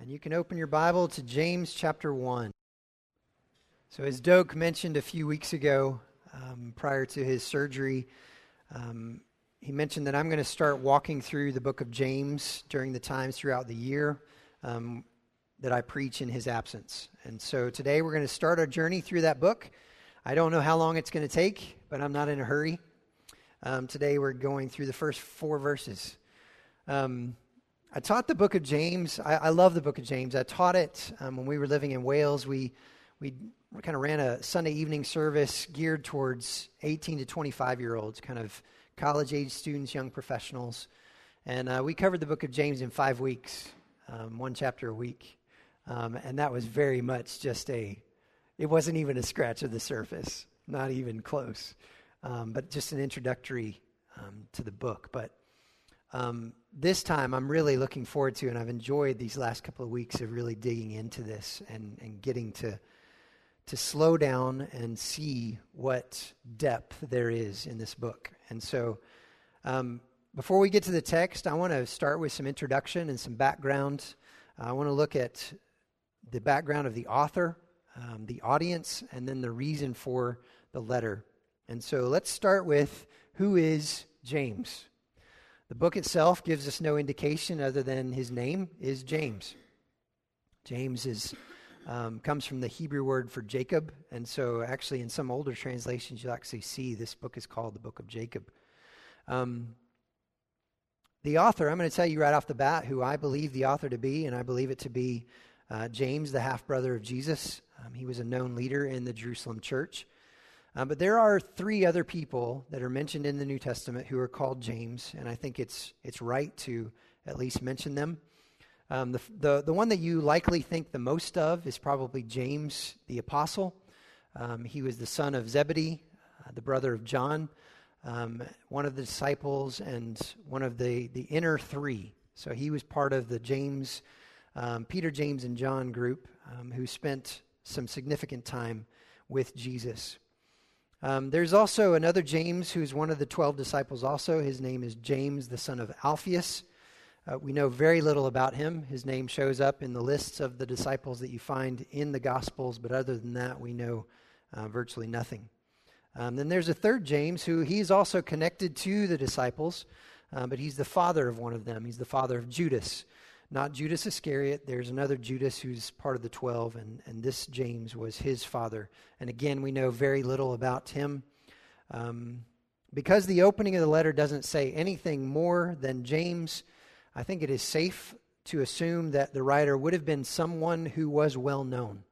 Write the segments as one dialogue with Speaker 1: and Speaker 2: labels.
Speaker 1: And you can open your Bible to James chapter 1. So, as Doak mentioned a few weeks ago, um, prior to his surgery, um, he mentioned that I'm going to start walking through the book of James during the times throughout the year um, that I preach in his absence. And so today we're going to start our journey through that book. I don't know how long it's going to take, but I'm not in a hurry. Um, today we're going through the first four verses. Um, I taught the book of James. I, I, love the book of James. I taught it um, when we were living in Wales. We, we kind of ran a Sunday evening service geared towards 18 to 25 year olds, kind of college age students, young professionals. And uh, we covered the book of James in five weeks, um, one chapter a week. Um, and that was very much just a, it wasn't even a scratch of the surface, not even close um, but just an introductory um, to the book. But um, this time I'm really looking forward to, and I've enjoyed these last couple of weeks of really digging into this and, and getting to, to slow down and see what depth there is in this book. And so, um, before we get to the text, I want to start with some introduction and some background. I want to look at the background of the author, um, the audience, and then the reason for the letter. And so let's start with who is James? The book itself gives us no indication other than his name is James. James is um, comes from the Hebrew word for Jacob, and so actually in some older translations you'll actually see this book is called the Book of Jacob. Um, the author, I'm going to tell you right off the bat who I believe the author to be, and I believe it to be uh, James, the half brother of Jesus. Um, he was a known leader in the Jerusalem church. Um, but there are three other people that are mentioned in the New Testament who are called James, and I think it's, it's right to at least mention them. Um, the, the, the one that you likely think the most of is probably James the Apostle. Um, he was the son of Zebedee, uh, the brother of John, um, one of the disciples, and one of the, the inner three. So he was part of the James, um, Peter, James, and John group um, who spent some significant time with Jesus. Um, there's also another James who's one of the 12 disciples, also. His name is James, the son of Alphaeus. Uh, we know very little about him. His name shows up in the lists of the disciples that you find in the Gospels, but other than that, we know uh, virtually nothing. Um, then there's a third James who he's also connected to the disciples, uh, but he's the father of one of them. He's the father of Judas not Judas Iscariot. There's another Judas who's part of the 12, and, and this James was his father. And again, we know very little about him. Um, because the opening of the letter doesn't say anything more than James, I think it is safe to assume that the writer would have been someone who was well known.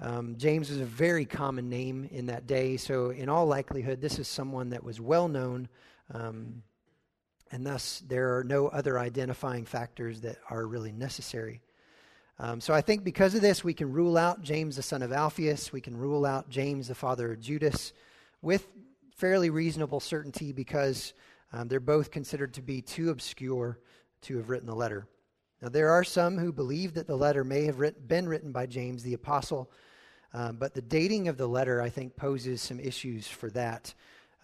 Speaker 1: Um, James was a very common name in that day, so in all likelihood, this is someone that was well known. Um, and thus there are no other identifying factors that are really necessary. Um, so I think because of this, we can rule out James the son of Alphaeus, we can rule out James the father of Judas with fairly reasonable certainty because um, they're both considered to be too obscure to have written the letter. Now, there are some who believe that the letter may have writ- been written by James the apostle, um, but the dating of the letter, I think, poses some issues for that.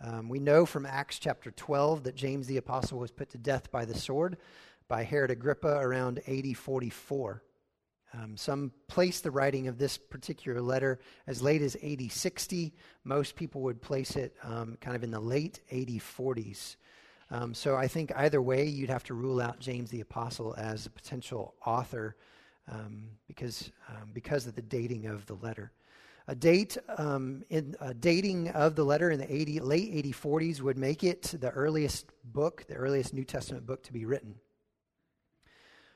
Speaker 1: Um, we know from Acts chapter 12 that James the Apostle was put to death by the sword by Herod Agrippa around AD 44. Um, some place the writing of this particular letter as late as AD 60. Most people would place it um, kind of in the late AD 40s. Um, so I think either way, you'd have to rule out James the Apostle as a potential author um, because, um, because of the dating of the letter. A date um, in a dating of the letter in the 80, late 8040s would make it the earliest book, the earliest New Testament book to be written.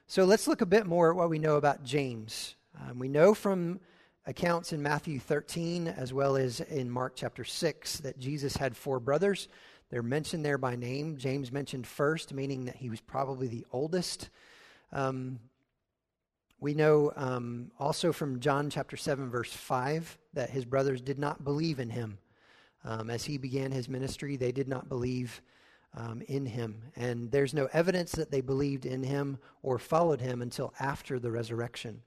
Speaker 1: So let's look a bit more at what we know about James. Um, we know from accounts in Matthew 13 as well as in Mark chapter 6 that Jesus had four brothers. They're mentioned there by name. James mentioned first, meaning that he was probably the oldest. Um, we know um, also from John chapter 7, verse 5, that his brothers did not believe in him. Um, as he began his ministry, they did not believe um, in him. And there's no evidence that they believed in him or followed him until after the resurrection.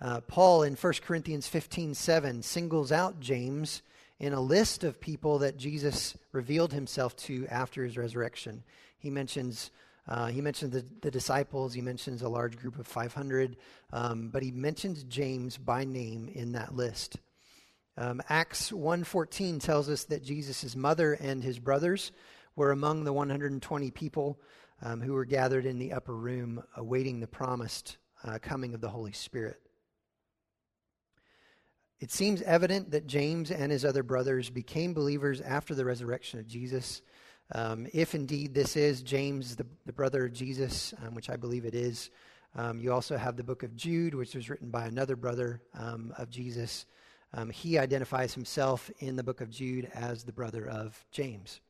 Speaker 1: Uh, Paul in 1 Corinthians 15 7 singles out James in a list of people that Jesus revealed himself to after his resurrection. He mentions Uh, he mentions the, the, disciples, he mentions a large group of 500, um, but he mentions James by name in that list. Um, Acts 1.14 tells us that Jesus' mother and his brothers were among the 120 people um, who were gathered in the upper room awaiting the promised uh, coming of the Holy Spirit. It seems evident that James and his other brothers became believers after the resurrection of Jesus. Um, if indeed this is James, the, the brother of Jesus, um, which I believe it is, um, you also have the book of Jude, which was written by another brother um, of Jesus. Um, he identifies himself in the book of Jude as the brother of James.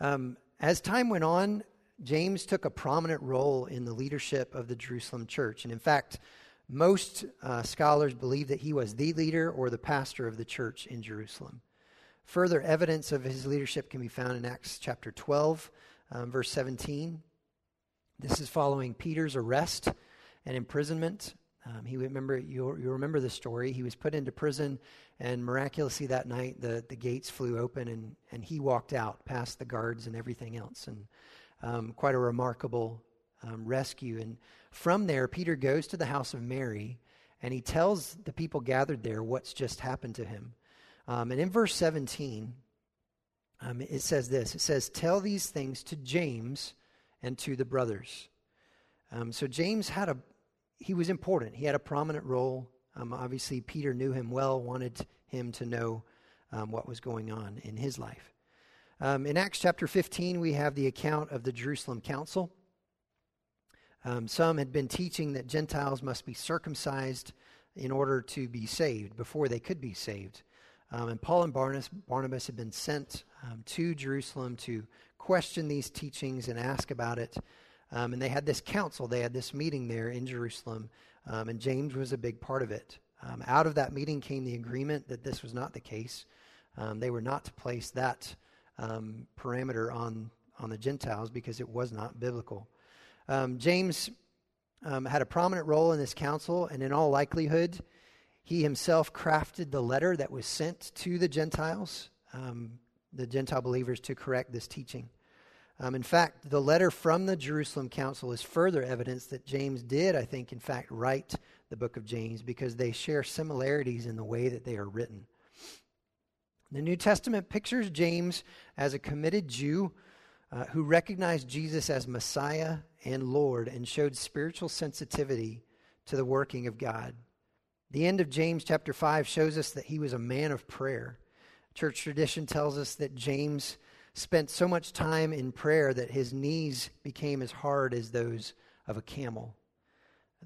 Speaker 1: Um, as time went on, James took a prominent role in the leadership of the Jerusalem church. And in fact, most uh, scholars believe that he was the leader or the pastor of the church in Jerusalem. Further evidence of his leadership can be found in Acts chapter 12, um, verse 17. This is following Peter's arrest and imprisonment. Um, he remember you you remember the story. He was put into prison, and miraculously that night the, the gates flew open, and, and he walked out past the guards and everything else, and um, quite a remarkable um, rescue. And from there, Peter goes to the house of Mary, and he tells the people gathered there what's just happened to him. Um, and in verse 17, um, it says this it says, Tell these things to James and to the brothers. Um, so James had a, he was important. He had a prominent role. Um, obviously, Peter knew him well, wanted him to know um, what was going on in his life. Um, in Acts chapter 15, we have the account of the Jerusalem Council. some had been teaching that Gentiles must be circumcised in order to be saved, before they could be saved. Um, and Paul and Barnabas, Barnabas had been sent um, to Jerusalem to question these teachings and ask about it. Um, and they had this council, they had this meeting there in Jerusalem, um, and James was a big part of it. Um, out of that meeting came the agreement that this was not the case. Um, they were not to place that parameter on, on the Gentiles because it was not biblical. James had a prominent role in this council, and in all likelihood, he himself crafted the letter that was sent to the Gentiles, um, the Gentile believers, to correct this teaching. Um, in fact, the letter from the Jerusalem Council is further evidence that James did, I think, in fact, write the book of James because they share similarities in the way that they are written. The New Testament pictures James as a committed Jew uh, who recognized Jesus as Messiah and Lord and showed spiritual sensitivity to the working of God. The end of James chapter 5 shows us that he was a man of prayer. Church tradition tells us that James spent so much time in prayer that his knees became as hard as those of a camel.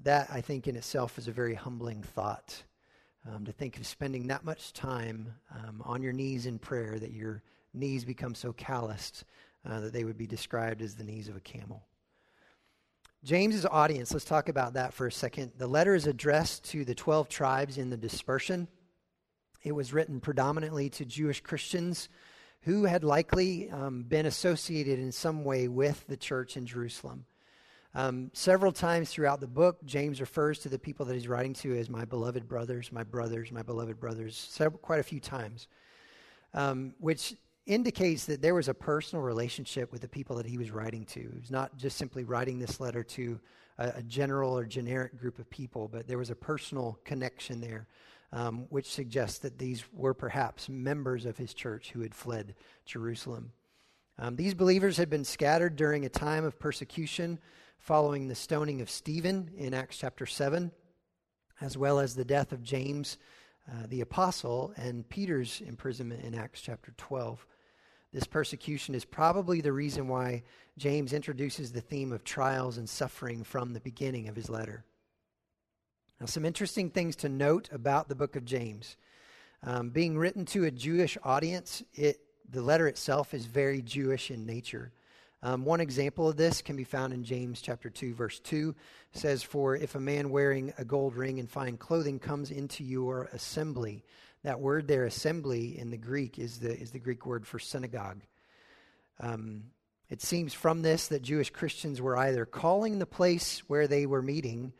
Speaker 1: That, I think, in itself is a very humbling thought. Um, to think of spending that much time um, on your knees in prayer that your knees become so calloused uh, that they would be described as the knees of a camel. James's audience, let's talk about that for a second. The letter is addressed to the 12 tribes in the dispersion. It was written predominantly to Jewish Christians who had likely um, been associated in some way with the church in Jerusalem. Um, several times throughout the book, James refers to the people that he's writing to as my beloved brothers, my brothers, my beloved brothers, several, quite a few times, um, which indicates that there was a personal relationship with the people that he was writing to. He was not just simply writing this letter to a, a general or generic group of people, but there was a personal connection there, um, which suggests that these were perhaps members of his church who had fled Jerusalem. Um, these believers had been scattered during a time of persecution following the stoning of Stephen in Acts chapter 7, as well as the death of James uh, the apostle and Peter's imprisonment in Acts chapter 12. This persecution is probably the reason why James introduces the theme of trials and suffering from the beginning of his letter. Now, some interesting things to note about the book of James. Um, being written to a Jewish audience, it, the letter itself is very Jewish in nature. Um, one example of this can be found in James chapter 2, verse 2. It says, For if a man wearing a gold ring and fine clothing comes into your assembly, that word there, assembly, in the Greek is the, is the Greek word for synagogue. Um, it seems from this that Jewish Christians were either calling the place where they were meeting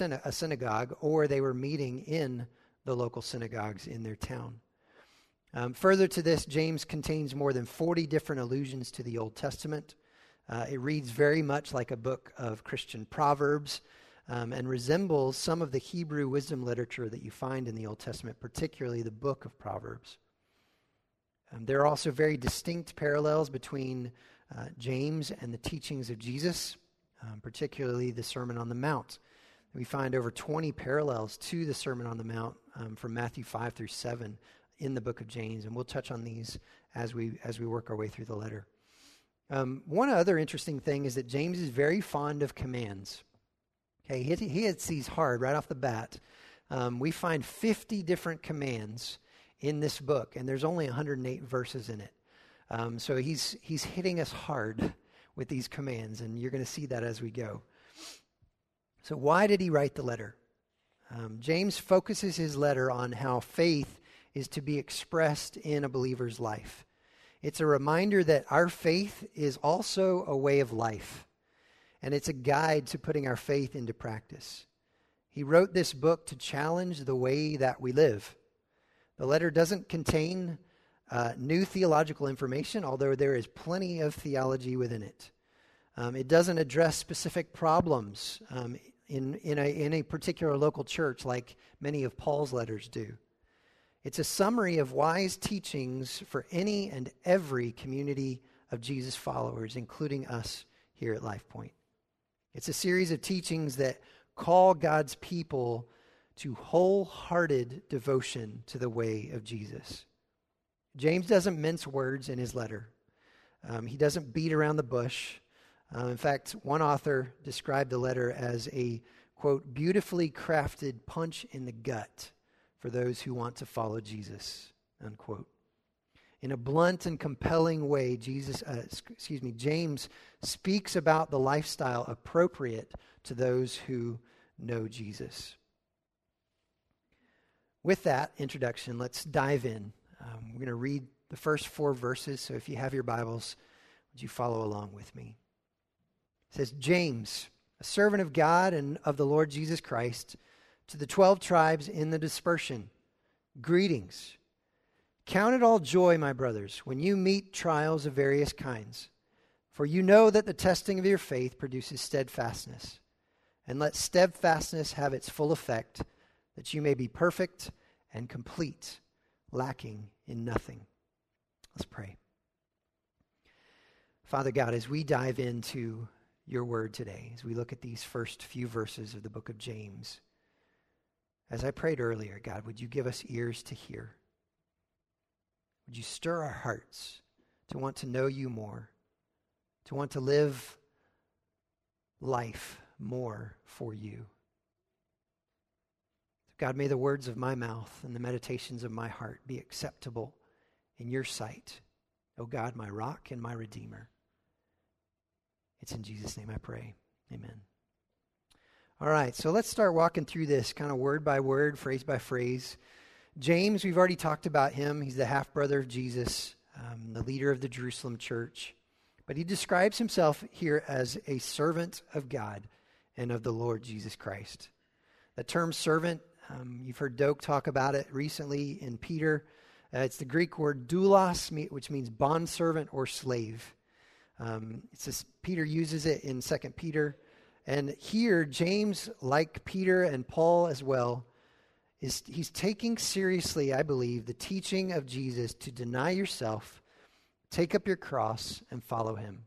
Speaker 1: a synagogue or they were meeting in the local synagogues in their town. Um, further to this, James contains more than 40 different allusions to the Old Testament. Uh, it reads very much like a book of Christian proverbs um, and resembles some of the Hebrew wisdom literature that you find in the Old Testament, particularly the book of Proverbs. Um, there are also very distinct parallels between uh, James and the teachings of Jesus, um, particularly the Sermon on the Mount. We find over 20 parallels to the Sermon on the Mount um, from Matthew 5 through 7 in the book of James, and we'll touch on these as we, as we work our way through the letter. Um, one other interesting thing is that James is very fond of commands. Okay, he, he hits these hard right off the bat. Um, we find 50 different commands in this book, and there's only 108 verses in it. Um, so he's, he's hitting us hard with these commands, and you're going to see that as we go. So, why did he write the letter? Um, James focuses his letter on how faith is to be expressed in a believer's life. It's a reminder that our faith is also a way of life, and it's a guide to putting our faith into practice. He wrote this book to challenge the way that we live. The letter doesn't contain uh, new theological information, although there is plenty of theology within it. Um, it doesn't address specific problems um, in, in, a, in a particular local church like many of Paul's letters do. It's a summary of wise teachings for any and every community of Jesus followers, including us here at Life Point. It's a series of teachings that call God's people to wholehearted devotion to the way of Jesus. James doesn't mince words in his letter, um, he doesn't beat around the bush. Uh, in fact, one author described the letter as a, quote, beautifully crafted punch in the gut for those who want to follow Jesus, unquote. In a blunt and compelling way, Jesus, uh, excuse me, James speaks about the lifestyle appropriate to those who know Jesus. With that introduction, let's dive in. Um, we're going to read the first four verses, so if you have your Bibles, would you follow along with me? It says, James, a servant of God and of the Lord Jesus Christ, to the 12 tribes in the dispersion, greetings. Count it all joy, my brothers, when you meet trials of various kinds, for you know that the testing of your faith produces steadfastness. And let steadfastness have its full effect that you may be perfect and complete, lacking in nothing. Let's pray. Father God, as we dive into your word today, as we look at these first few verses of the book of James, as I prayed earlier, God, would you give us ears to hear? Would you stir our hearts to want to know you more, to want to live life more for you? God, may the words of my mouth and the meditations of my heart be acceptable in your sight. O oh God, my rock and my redeemer. It's in Jesus' name I pray. Amen. All right, so let's start walking through this kind of word by word, phrase by phrase. James, we've already talked about him. He's the half brother of Jesus, um, the leader of the Jerusalem church. But he describes himself here as a servant of God and of the Lord Jesus Christ. The term servant um, you've heard Doak talk about it recently in Peter. Uh, it's the Greek word doulos, which means bondservant or slave. Um, it's Peter uses it in Second Peter. And here, James, like Peter and Paul as well, is he's taking seriously, I believe, the teaching of Jesus to deny yourself, take up your cross, and follow him.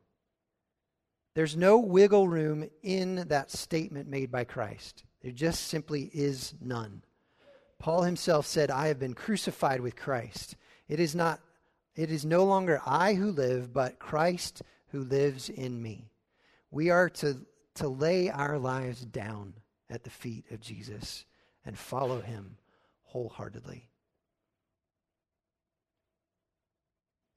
Speaker 1: There's no wiggle room in that statement made by Christ. There just simply is none. Paul himself said, I have been crucified with Christ. It is not it is no longer I who live, but Christ who lives in me. We are to, to lay our lives down at the feet of Jesus and follow him wholeheartedly.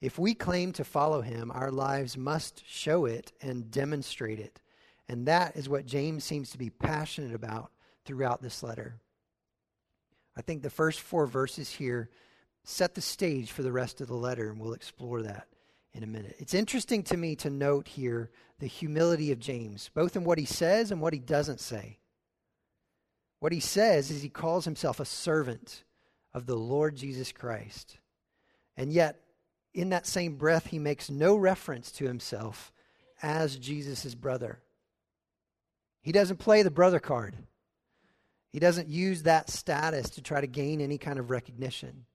Speaker 1: If we claim to follow him, our lives must show it and demonstrate it. And that is what James seems to be passionate about throughout this letter. I think the first four verses here set the stage for the rest of the letter, and we'll explore that in a minute. It's interesting to me to note here the humility of James, both in what he says and what he doesn't say. What he says is he calls himself a servant of the Lord Jesus Christ. And yet, in that same breath, he makes no reference to himself as Jesus' brother. He doesn't play the brother card. He doesn't use that status to try to gain any kind of recognition.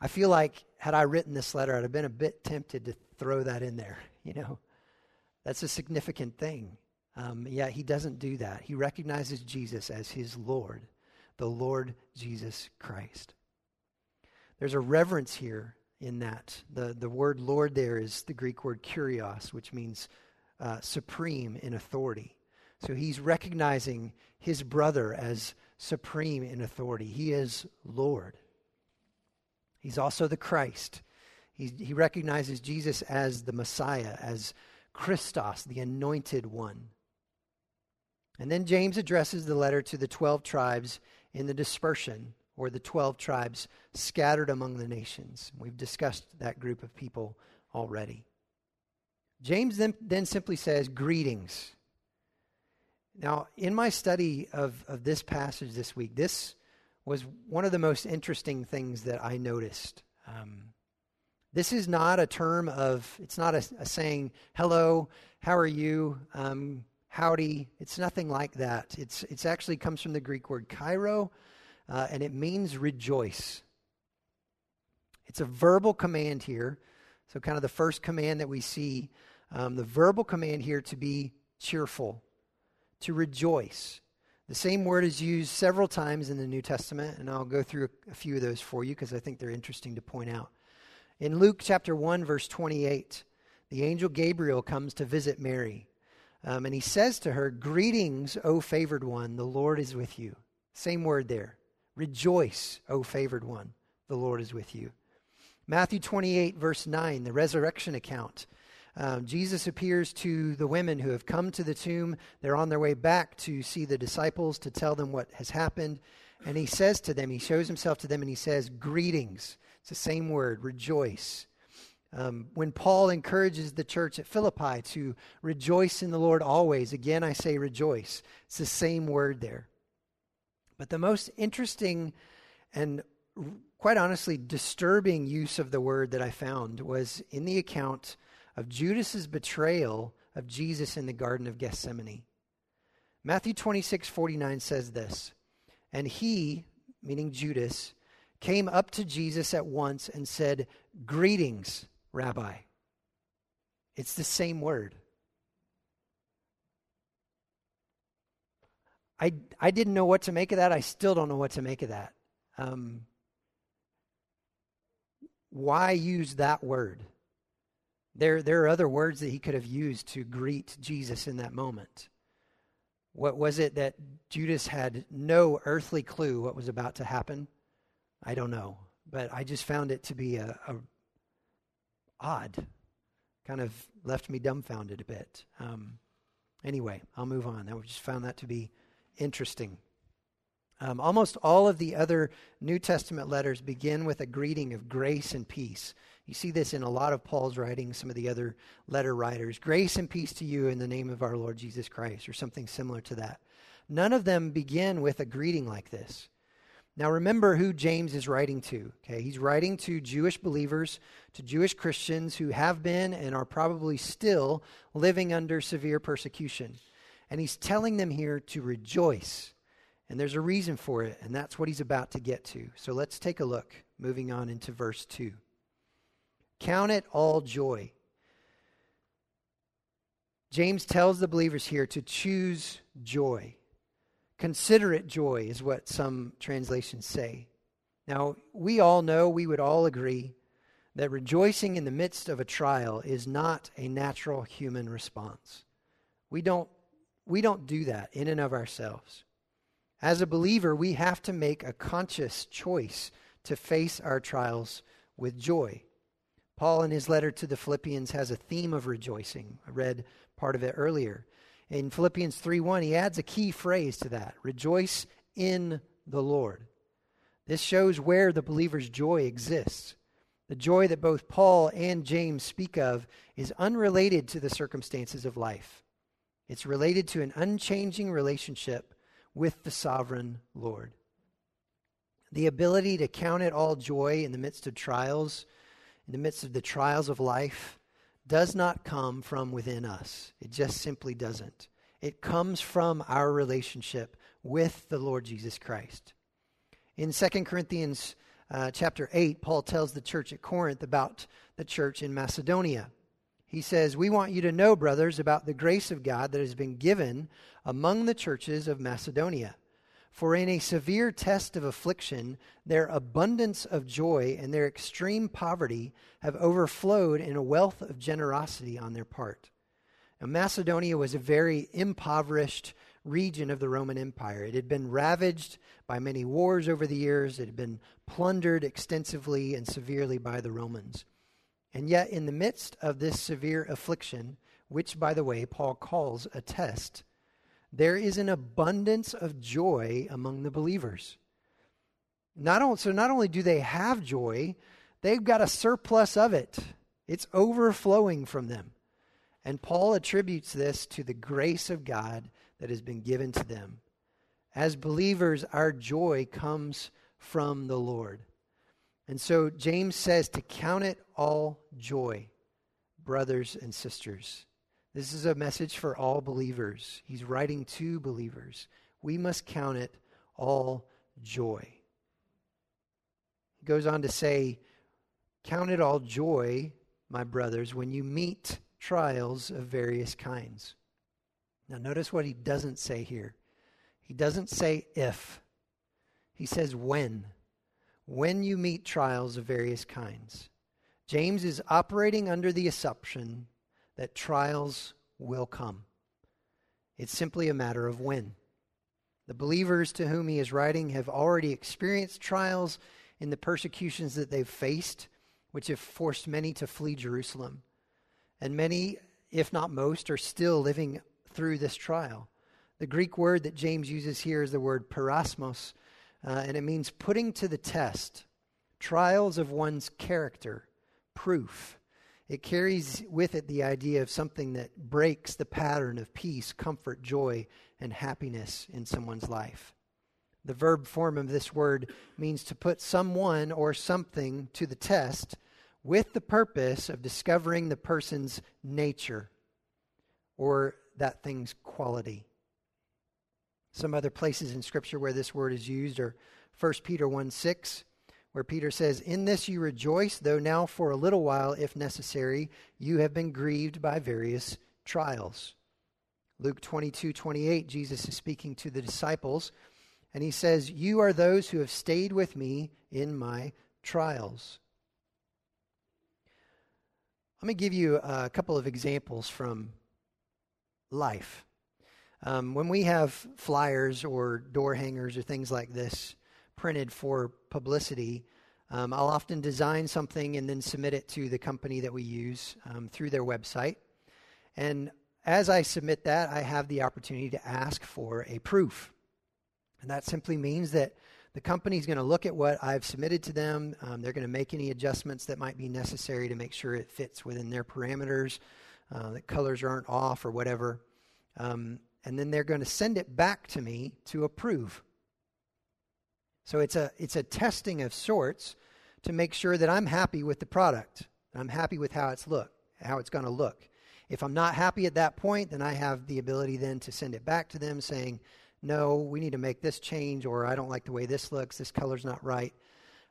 Speaker 1: I feel like had I written this letter, I'd have been a bit tempted to throw that in there. You know, that's a significant thing. Um, he doesn't do that. He recognizes Jesus as his Lord, the Lord Jesus Christ. There's a reverence here in that. The, the word Lord there is the Greek word kurios, which means uh, supreme in authority. So he's recognizing his brother as supreme in authority. He is Lord. He's also the Christ. He, he recognizes Jesus as the Messiah, as Christos, the anointed one. And then James addresses the letter to the 12 tribes in the dispersion, or the 12 tribes scattered among the nations. We've discussed that group of people already. James then, then simply says, Greetings. Now, in my study of, of this passage this week, this was one of the most interesting things that I noticed. Um, this is not a term of, it's not a, a saying, hello, how are you? Um, howdy. It's nothing like that. It's, it's actually comes from the Greek word chairo, uh, and it means rejoice. It's a verbal command here. So, kind of the first command that we see, um, the verbal command here to be cheerful, to rejoice. The same word is used several times in the New Testament, and I'll go through a, a few of those for you because I think they're interesting to point out. In Luke chapter 1, verse 28, the angel Gabriel comes to visit Mary. Um, and he says to her, Greetings, O favored one, the Lord is with you. Same word there. Rejoice, O favored one, the Lord is with you. Matthew 28, verse 9, the resurrection account. Um, Jesus appears to the women who have come to the tomb. They're on their way back to see the disciples to tell them what has happened. And he says to them, he shows himself to them and he says, Greetings. It's the same word, rejoice. Um, when Paul encourages the church at Philippi to rejoice in the Lord always, again I say rejoice. It's the same word there. But the most interesting and quite honestly disturbing use of the word that I found was in the account of Judas's betrayal of Jesus in the Garden of Gethsemane. Matthew 26, 49 says this And he, meaning Judas, came up to Jesus at once and said, Greetings rabbi. It's the same word. I, I didn't know what to make of that. I still don't know what to make of that. Um, why use that word? There, there are other words that he could have used to greet Jesus in that moment. What was it that Judas had no earthly clue what was about to happen? I don't know. But I just found it to be a, a odd. Kind of left me dumbfounded a bit. Um, anyway, I'll move on. I just found that to be interesting. Um, almost all of the other New Testament letters begin with a greeting of grace and peace. You see this in a lot of Paul's writings, some of the other letter writers. Grace and peace to you in the name of our Lord Jesus Christ, or something similar to that. None of them begin with a greeting like this. Now remember who James is writing to. Okay, he's writing to Jewish believers, to Jewish Christians who have been and are probably still living under severe persecution. And he's telling them here to rejoice. And there's a reason for it, and that's what he's about to get to. So let's take a look, moving on into verse 2. Count it all joy. James tells the believers here to choose joy. Consider it joy, is what some translations say. Now, we all know, we would all agree, that rejoicing in the midst of a trial is not a natural human response. We don't, we don't do that in and of ourselves. As a believer, we have to make a conscious choice to face our trials with joy. Paul, in his letter to the Philippians, has a theme of rejoicing. I read part of it earlier. In Philippians 3:1, he adds a key phrase to that rejoice in the Lord. This shows where the believer's joy exists. The joy that both Paul and James speak of is unrelated to the circumstances of life. It's related to an unchanging relationship with the sovereign Lord. The ability to count it all joy in the midst of trials, in the midst of the trials of life, does not come from within us. It just simply doesn't. It comes from our relationship with the Lord Jesus Christ. In 2 Corinthians uh, chapter 8, Paul tells the church at Corinth about the church in Macedonia. He says, We want you to know, brothers, about the grace of God that has been given among the churches of Macedonia. For in a severe test of affliction, their abundance of joy and their extreme poverty have overflowed in a wealth of generosity on their part. Now, Macedonia was a very impoverished region of the Roman Empire. It had been ravaged by many wars over the years, it had been plundered extensively and severely by the Romans. And yet, in the midst of this severe affliction, which, by the way, Paul calls a test, there is an abundance of joy among the believers. Not only, so not only do they have joy, they've got a surplus of it. It's overflowing from them. And Paul attributes this to the grace of God that has been given to them. As believers, our joy comes from the Lord. And so James says to count it all joy, brothers and sisters. This is a message for all believers. He's writing to believers. We must count it all joy. He goes on to say, Count it all joy, my brothers, when you meet trials of various kinds. Now, notice what he doesn't say here. He doesn't say if, he says when. When you meet trials of various kinds. James is operating under the assumption that trials will come. It's simply a matter of when. The believers to whom he is writing have already experienced trials in the persecutions that they've faced, which have forced many to flee Jerusalem. And many, if not most, are still living through this trial. The Greek word that James uses here is the word peirasmos, uh, and it means putting to the test, trials of one's character, proof. It carries with it the idea of something that breaks the pattern of peace, comfort, joy, and happiness in someone's life. The verb form of this word means to put someone or something to the test with the purpose of discovering the person's nature or that thing's quality. Some other places in Scripture where this word is used are 1 Peter 1 6, where Peter says, In this you rejoice, though now for a little while, if necessary, you have been grieved by various trials. Luke 22 28, Jesus is speaking to the disciples, and he says, You are those who have stayed with me in my trials. Let me give you a couple of examples from life. Um, when we have flyers or door hangers or things like this, printed for publicity, um, I'll often design something and then submit it to the company that we use um, through their website. And as I submit that, I have the opportunity to ask for a proof. And that simply means that the company is going to look at what I've submitted to them. Um, they're going to make any adjustments that might be necessary to make sure it fits within their parameters, uh, that colors aren't off or whatever. Um, and then they're going to send it back to me to approve. So it's a, it's a testing of sorts to make sure that I'm happy with the product. I'm happy with how it's look, how it's going to look. If I'm not happy at that point, then I have the ability then to send it back to them saying, no, we need to make this change, or I don't like the way this looks, this color's not right.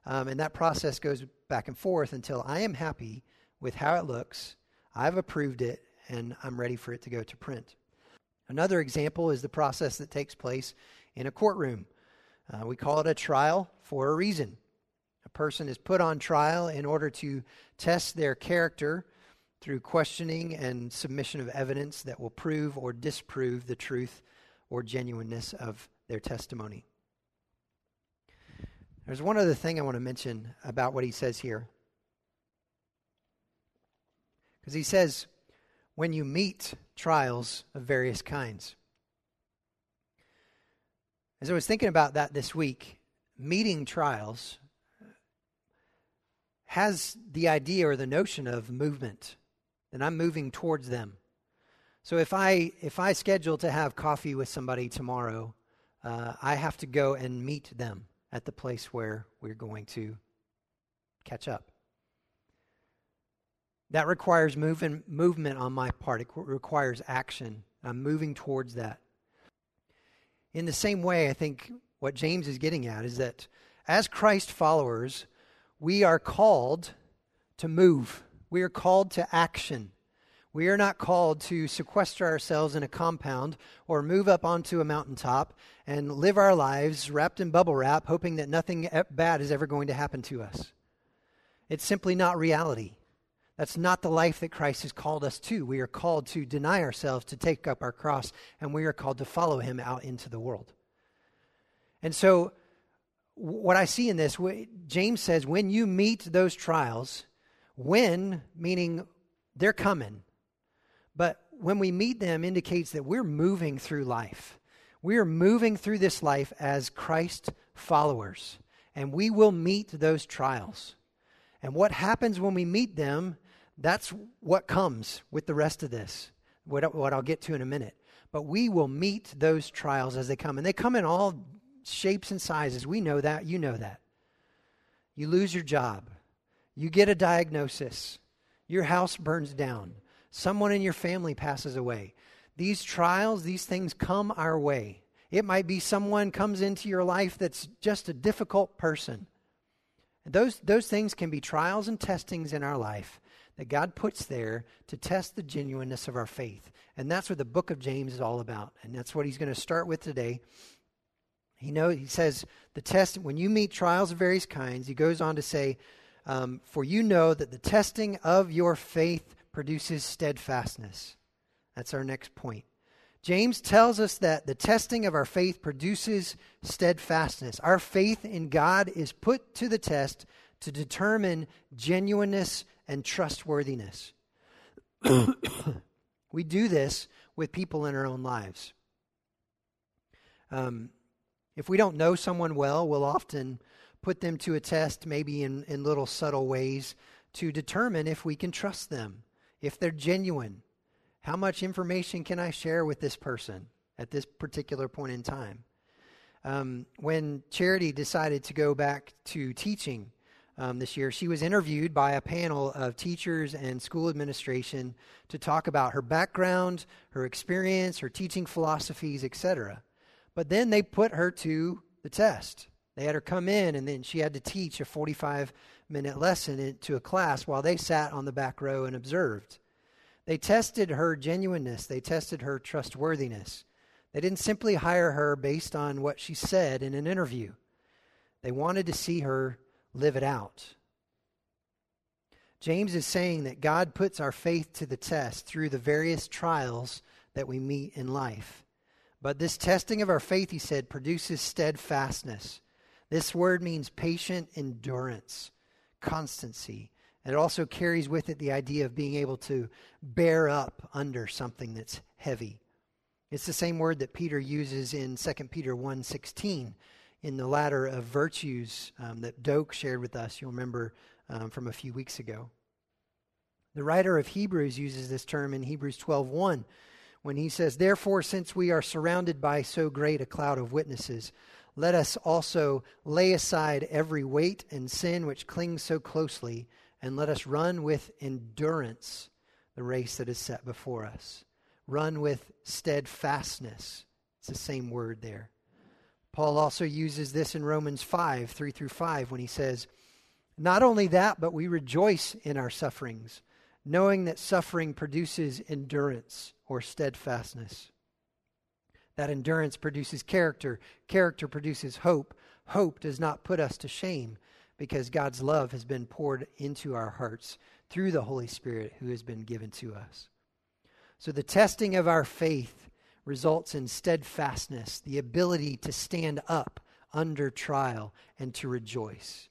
Speaker 1: Um, and that process goes back and forth until I am happy with how it looks, I've approved it, and I'm ready for it to go to print. Another example is the process that takes place in a courtroom. Uh, we call it a trial for a reason. A person is put on trial in order to test their character through questioning and submission of evidence that will prove or disprove the truth or genuineness of their testimony. There's one other thing I want to mention about what he says here. Because he says, when you meet trials of various kinds. As I was thinking about that this week, meeting trials has the idea or the notion of movement, that I'm moving towards them. So if I if I schedule to have coffee with somebody tomorrow, uh, I have to go and meet them at the place where we're going to catch up. That requires movement, movement on my part. It requires action. I'm moving towards that. In the same way, I think what James is getting at is that as Christ followers, we are called to move. We are called to action. We are not called to sequester ourselves in a compound or move up onto a mountaintop and live our lives wrapped in bubble wrap, hoping that nothing bad is ever going to happen to us. It's simply not reality. That's not the life that Christ has called us to. We are called to deny ourselves, to take up our cross, and we are called to follow him out into the world. And so, what I see in this, James says, when you meet those trials, when, meaning they're coming, but when we meet them indicates that we're moving through life. We are moving through this life as Christ followers, and we will meet those trials. And what happens when we meet them, that's what comes with the rest of this, what, what I'll get to in a minute. But we will meet those trials as they come. And they come in all shapes and sizes. We know that. You know that. You lose your job. You get a diagnosis. Your house burns down. Someone in your family passes away. These trials, these things come our way. It might be someone comes into your life that's just a difficult person. Those, those things can be trials and testings in our life that God puts there to test the genuineness of our faith. And that's what the book of James is all about. And that's what he's going to start with today. He know he says the test when you meet trials of various kinds. He goes on to say, um, "For you know that the testing of your faith produces steadfastness. That's our next point. James tells us that the testing of our faith produces steadfastness. Our faith in God is put to the test to determine genuineness and trustworthiness. we do this with people in our own lives. Um, if we don't know someone well, we'll often put them to a test, maybe in, in little subtle ways, to determine if we can trust them if they're genuine. How much information can I share with this person at this particular point in time? Um, when Charity decided to go back to teaching um, this year, she was interviewed by a panel of teachers and school administration to talk about her background, her experience, her teaching philosophies, etc. But then they put her to the test. They had her come in, and then she had to teach a 45 minute lesson to a class while they sat on the back row and observed. They tested her genuineness, they tested her trustworthiness. They didn't simply hire her based on what she said in an interview, they wanted to see her live it out. James is saying that God puts our faith to the test through the various trials that we meet in life. But this testing of our faith, he said, produces steadfastness. This word means patient endurance constancy. And it also carries with it the idea of being able to bear up under something that's heavy. It's the same word that Peter uses in 2 Peter 1.16 in the ladder of virtues um, that Doak shared with us, you'll remember um, from a few weeks ago. The writer of Hebrews uses this term in Hebrews 12.1 when he says, Therefore, since we are surrounded by so great a cloud of witnesses, let us also lay aside every weight and sin which clings so closely, and let us run with endurance the race that is set before us. Run with steadfastness. It's the same word there. Paul also uses this in Romans 5 3 through 5 when he says, Not only that, but we rejoice in our sufferings, knowing that suffering produces endurance or steadfastness. That endurance produces character. Character produces hope. Hope does not put us to shame because God's love has been poured into our hearts through the Holy Spirit who has been given to us. So the testing of our faith results in steadfastness, the ability to stand up under trial and to rejoice.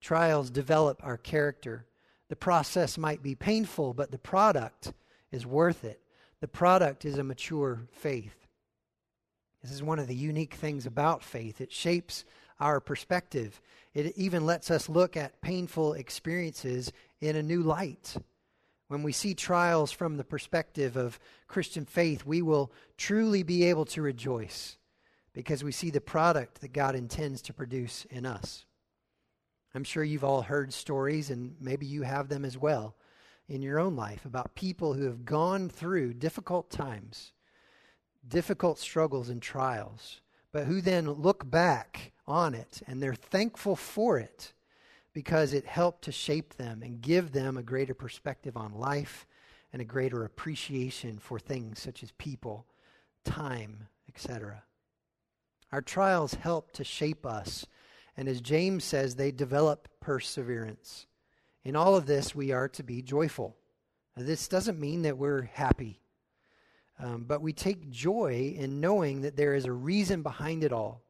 Speaker 1: Trials develop our character. The process might be painful, but the product is worth it. The product is a mature faith. This is one of the unique things about faith. It shapes our perspective. It even lets us look at painful experiences in a new light. When we see trials from the perspective of Christian faith, we will truly be able to rejoice because we see the product that God intends to produce in us. I'm sure you've all heard stories, and maybe you have them as well. in your own life about people who have gone through difficult times, difficult struggles and trials, but who then look back on it and they're thankful for it because it helped to shape them and give them a greater perspective on life and a greater appreciation for things such as people, time, etc. Our trials help to shape us. And as James says, they develop perseverance. In all of this, we are to be joyful. This doesn't mean that we're happy, um, but we take joy in knowing that there is a reason behind it all,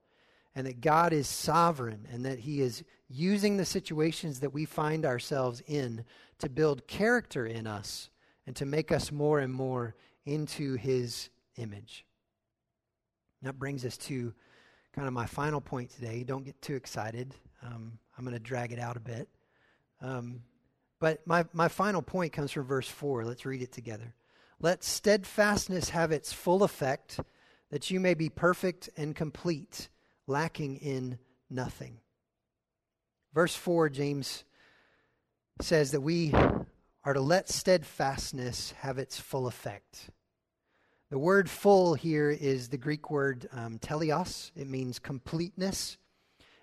Speaker 1: and that God is sovereign, and that He is using the situations that we find ourselves in to build character in us and to make us more and more into His image. That brings us to kind of my final point today. Don't get too excited. Um, I'm going to drag it out a bit. Um, but my, my final point comes from verse 4. Let's read it together. Let steadfastness have its full effect, that you may be perfect and complete, lacking in nothing. Verse 4, James says that we are to let steadfastness have its full effect. The word full here is the Greek word um, teleos. It means completeness,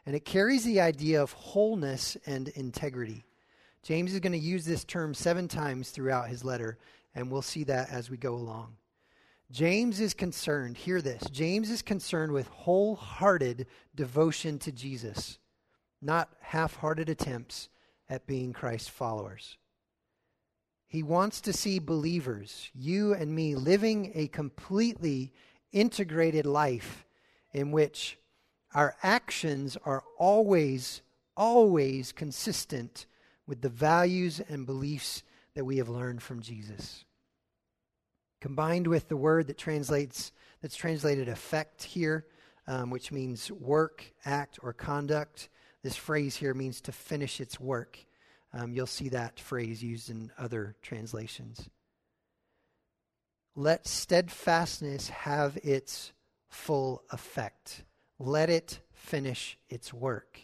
Speaker 1: and it carries the idea of wholeness and integrity. James is going to use this term seven times throughout his letter, and we'll see that as we go along. James is concerned, hear this, James is concerned with wholehearted devotion to Jesus, not half hearted attempts at being Christ's followers. He wants to see believers, you and me, living a completely integrated life in which our actions are always, always consistent with the values and beliefs that we have learned from Jesus. Combined with the word that translates that's translated effect here, um, which means work, act, or conduct. This phrase here means to finish its work. Um, you'll see that phrase used in other translations. Let steadfastness have its full effect. Let it finish its work.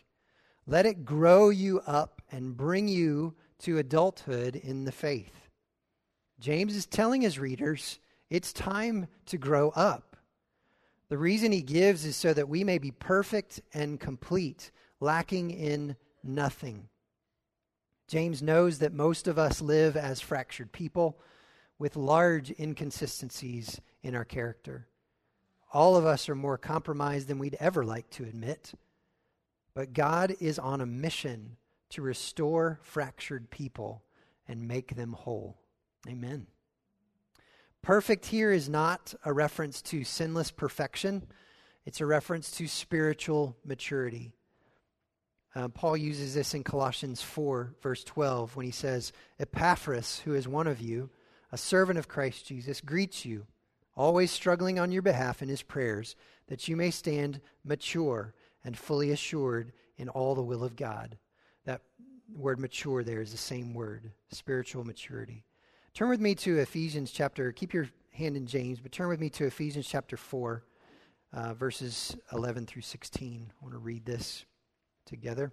Speaker 1: Let it grow you up and bring you to adulthood in the faith. James is telling his readers it's time to grow up. The reason he gives is so that we may be perfect and complete, lacking in nothing. James knows that most of us live as fractured people with large inconsistencies in our character. All of us are more compromised than we'd ever like to admit. But God is on a mission to restore fractured people and make them whole. Amen. Perfect here is not a reference to sinless perfection, it's a reference to spiritual maturity. Uh, Paul uses this in Colossians 4, verse 12, when he says, Epaphras, who is one of you, a servant of Christ Jesus, greets you, always struggling on your behalf in his prayers, that you may stand mature and fully assured in all the will of God. That word mature there is the same word, spiritual maturity. Turn with me to Ephesians chapter, keep your hand in James, but turn with me to Ephesians chapter 4, uh, verses 11 through 16. I want to read this together.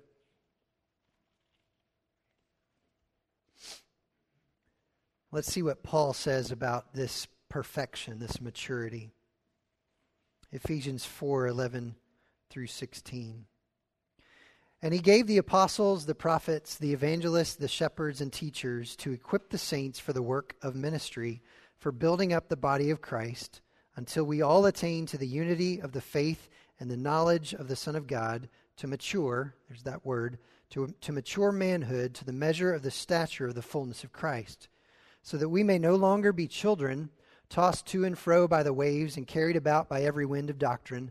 Speaker 1: Let's see what Paul says about this perfection, this maturity. Ephesians 4 11 through 16. And he gave the apostles, the prophets, the evangelists, the shepherds, and teachers to equip the saints for the work of ministry, for building up the body of Christ, until we all attain to the unity of the faith and the knowledge of the Son of God to mature, there's that word, to, to mature manhood to the measure of the stature of the fullness of Christ, so that we may no longer be children, tossed to and fro by the waves and carried about by every wind of doctrine,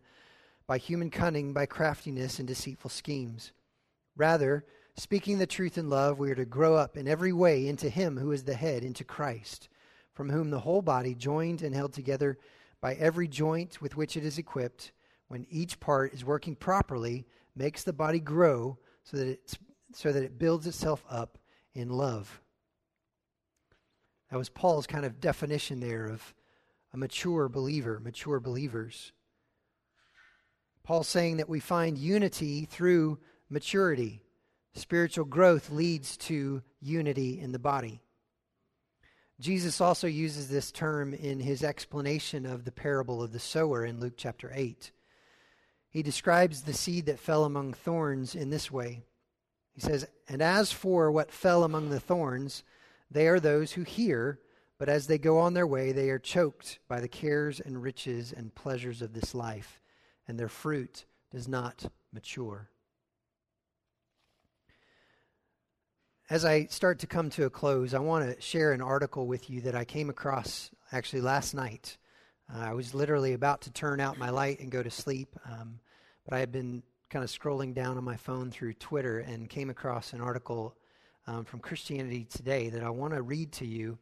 Speaker 1: by human cunning, by craftiness and deceitful schemes. Rather, speaking the truth in love, we are to grow up in every way into Him who is the head, into Christ, from whom the whole body, joined and held together by every joint with which it is equipped, when each part is working properly, makes the body grow so that, it's, so that it builds itself up in love. That was Paul's kind of definition there of a mature believer, mature believers. Paul's saying that we find unity through maturity. Spiritual growth leads to unity in the body. Jesus also uses this term in his explanation of the parable of the sower in Luke chapter 8. He describes the seed that fell among thorns in this way. He says, And as for what fell among the thorns, they are those who hear, but as they go on their way, they are choked by the cares and riches and pleasures of this life, and their fruit does not mature. As I start to come to a close, I want to share an article with you that I came across actually last night. Uh, I was literally about to turn out my light and go to sleep, um, but I had been kind of scrolling down on my phone through Twitter and came across an article um, from Christianity Today that I want to read to you.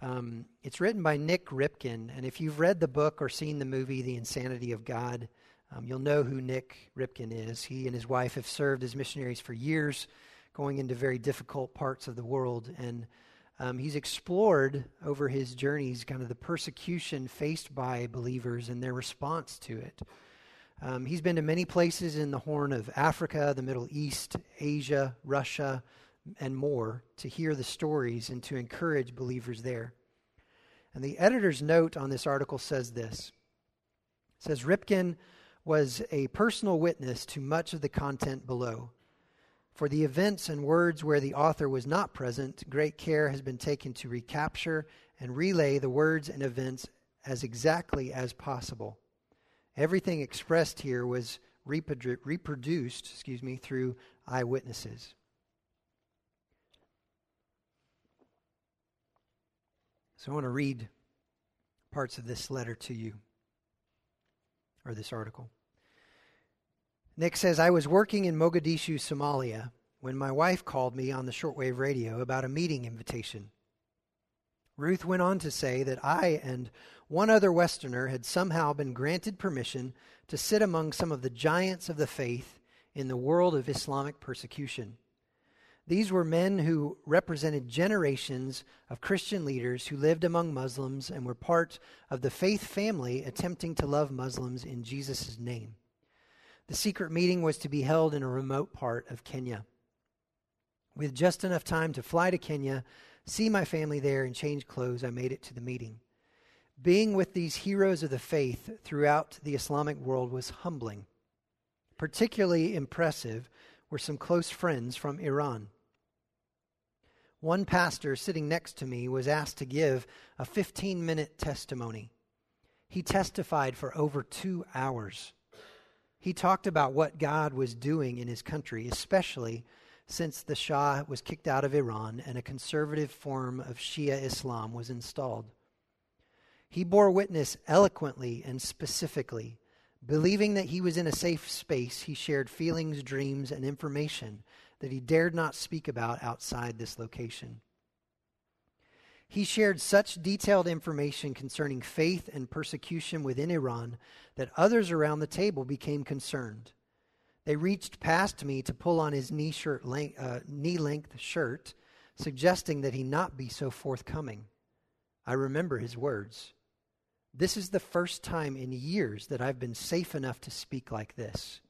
Speaker 1: Um, it's written by Nick Ripken, and if you've read the book or seen the movie The Insanity of God, um, you'll know who Nick Ripken is. He and his wife have served as missionaries for years going into very difficult parts of the world. And um, he's explored over his journeys kind of the persecution faced by believers and their response to it. Um, he's been to many places in the Horn of Africa, the Middle East, Asia, Russia, and more to hear the stories and to encourage believers there. And the editor's note on this article says this it says Ripken was a personal witness to much of the content below. For the events and words where the author was not present, great care has been taken to recapture and relay the words and events as exactly as possible. Everything expressed here was reprodu- reproduced, excuse me, through eyewitnesses. So I want to read parts of this letter to you, or this article. Nick says, I was working in Mogadishu, Somalia, when my wife called me on the shortwave radio about a meeting invitation. Ruth went on to say that I and one other Westerner had somehow been granted permission to sit among some of the giants of the faith in the world of Islamic persecution. These were men who represented generations of Christian leaders who lived among Muslims and were part of the faith family attempting to love Muslims in Jesus' name. The secret meeting was to be held in a remote part of Kenya. With just enough time to fly to Kenya, see my family there, and change clothes, I made it to the meeting. Being with these heroes of the faith throughout the Islamic world was humbling. Particularly impressive were some close friends from Iran. One pastor sitting next to me was asked to give a 15 minute testimony. He testified for over two hours. He talked about what God was doing in his country, especially since the Shah was kicked out of Iran and a conservative form of Shia Islam was installed. He bore witness eloquently and specifically. Believing that he was in a safe space, he shared feelings, dreams, and information that he dared not speak about outside this location. He shared such detailed information concerning faith and persecution within Iran that others around the table became concerned. They reached past me to pull on his knee, shirt length, uh, knee length shirt, suggesting that he not be so forthcoming. I remember his words. This is the first time in years that I've been safe enough to speak like this.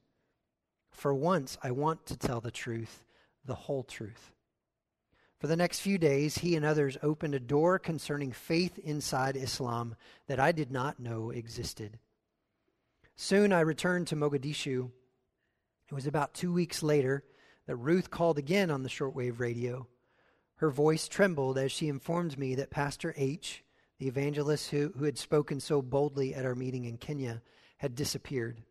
Speaker 1: For once, I want to tell the truth, the whole truth. For the next few days, he and others opened a door concerning faith inside Islam that I did not know existed. Soon I returned to Mogadishu. It was about two weeks later that Ruth called again on the shortwave radio. Her voice trembled as she informed me that Pastor H., the evangelist who, who had spoken so boldly at our meeting in Kenya, had disappeared.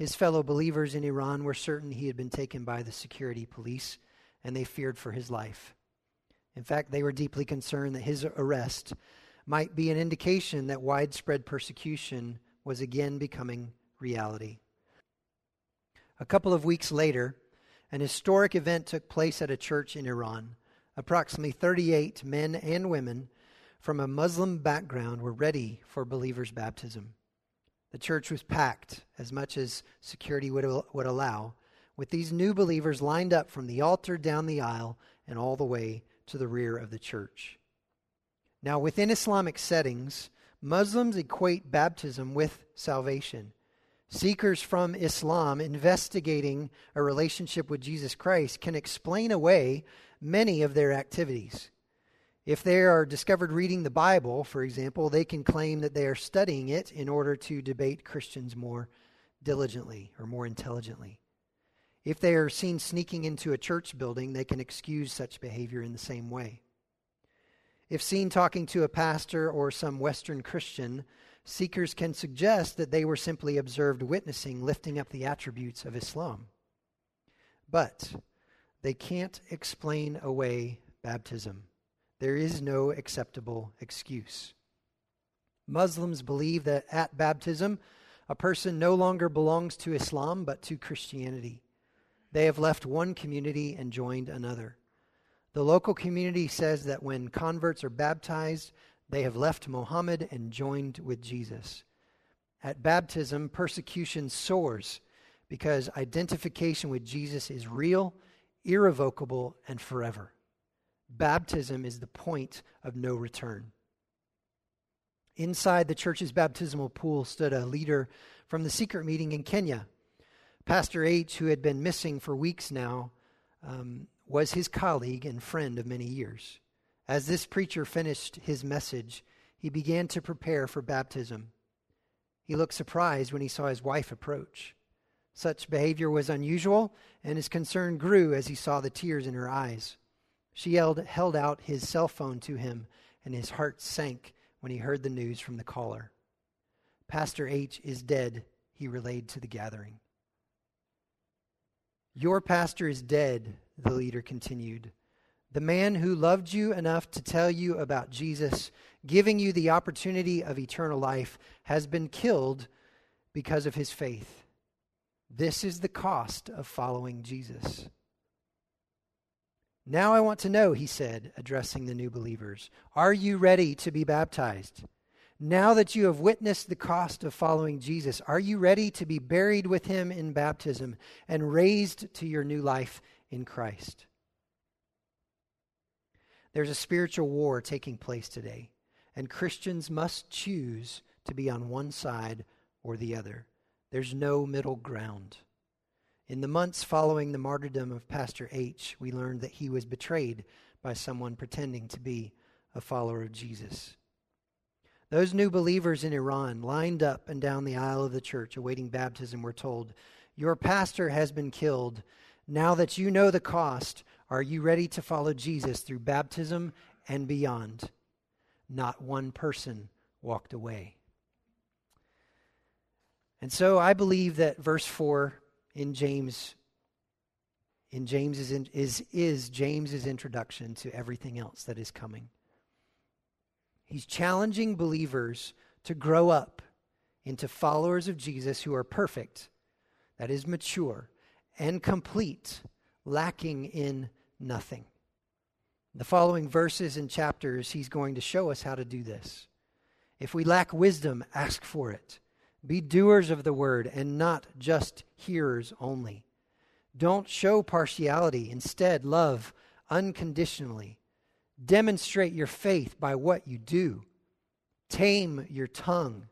Speaker 1: His fellow believers in Iran were certain he had been taken by the security police, and they feared for his life. In fact, they were deeply concerned that his arrest might be an indication that widespread persecution was again becoming reality. A couple of weeks later, an historic event took place at a church in Iran. Approximately 38 men and women from a Muslim background were ready for believers' baptism. The church was packed as much as security would, would allow, with these new believers lined up from the altar down the aisle and all the way to the rear of the church. Now, within Islamic settings, Muslims equate baptism with salvation. Seekers from Islam investigating a relationship with Jesus Christ can explain away many of their activities. If they are discovered reading the Bible, for example, they can claim that they are studying it in order to debate Christians more diligently or more intelligently. If they are seen sneaking into a church building, they can excuse such behavior in the same way. If seen talking to a pastor or some Western Christian, seekers can suggest that they were simply observed witnessing, lifting up the attributes of Islam. But they can't explain away baptism. There is no acceptable excuse. Muslims believe that at baptism, a person no longer belongs to Islam but to Christianity. They have left one community and joined another. The local community says that when converts are baptized, they have left Mohammed and joined with Jesus. At baptism, persecution soars because identification with Jesus is real, irrevocable, and forever. Baptism is the point of no return. Inside the church's baptismal pool stood a leader from the secret meeting in Kenya. Pastor H, who had been missing for weeks now, um, was his colleague and friend of many years. As this preacher finished his message, he began to prepare for baptism. He looked surprised when he saw his wife approach. Such behavior was unusual, and his concern grew as he saw the tears in her eyes. She held, held out his cell phone to him, and his heart sank when he heard the news from the caller. Pastor H is dead, he relayed to the gathering. Your pastor is dead, the leader continued. The man who loved you enough to tell you about Jesus, giving you the opportunity of eternal life, has been killed because of his faith. This is the cost of following Jesus. Now I want to know, he said, addressing the new believers, are you ready to be baptized? Now that you have witnessed the cost of following Jesus, are you ready to be buried with him in baptism and raised to your new life in Christ? There's a spiritual war taking place today, and Christians must choose to be on one side or the other. There's no middle ground. In the months following the martyrdom of Pastor H, we learned that he was betrayed by someone pretending to be a follower of Jesus. Those new believers in Iran lined up and down the aisle of the church awaiting baptism were told, Your pastor has been killed. Now that you know the cost, are you ready to follow Jesus through baptism and beyond? Not one person walked away. And so I believe that verse 4 in James in James's in, is is James's introduction to everything else that is coming. He's challenging believers to grow up into followers of Jesus who are perfect, that is mature and complete, lacking in nothing. The following verses and chapters he's going to show us how to do this. If we lack wisdom, ask for it. Be doers of the word and not just hearers only. Don't show partiality. Instead, love unconditionally. Demonstrate your faith by what you do. Tame your tongue.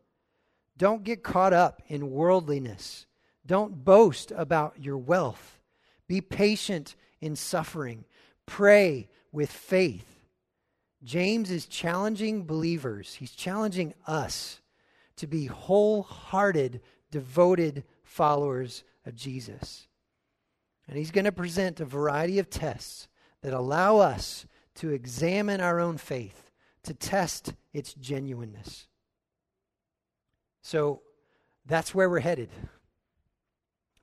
Speaker 1: Don't get caught up in worldliness. Don't boast about your wealth. Be patient in suffering. Pray with faith. James is challenging believers, he's challenging us to be wholehearted, devoted followers of Jesus. And he's going to present a variety of tests that allow us to examine our own faith, to test its genuineness. So that's where we're headed.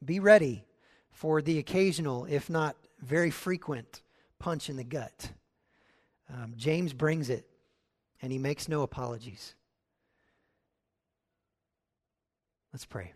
Speaker 1: Be ready for the occasional, if not very frequent, punch in the gut. Um, James brings it, and he makes no apologies. Let's pray.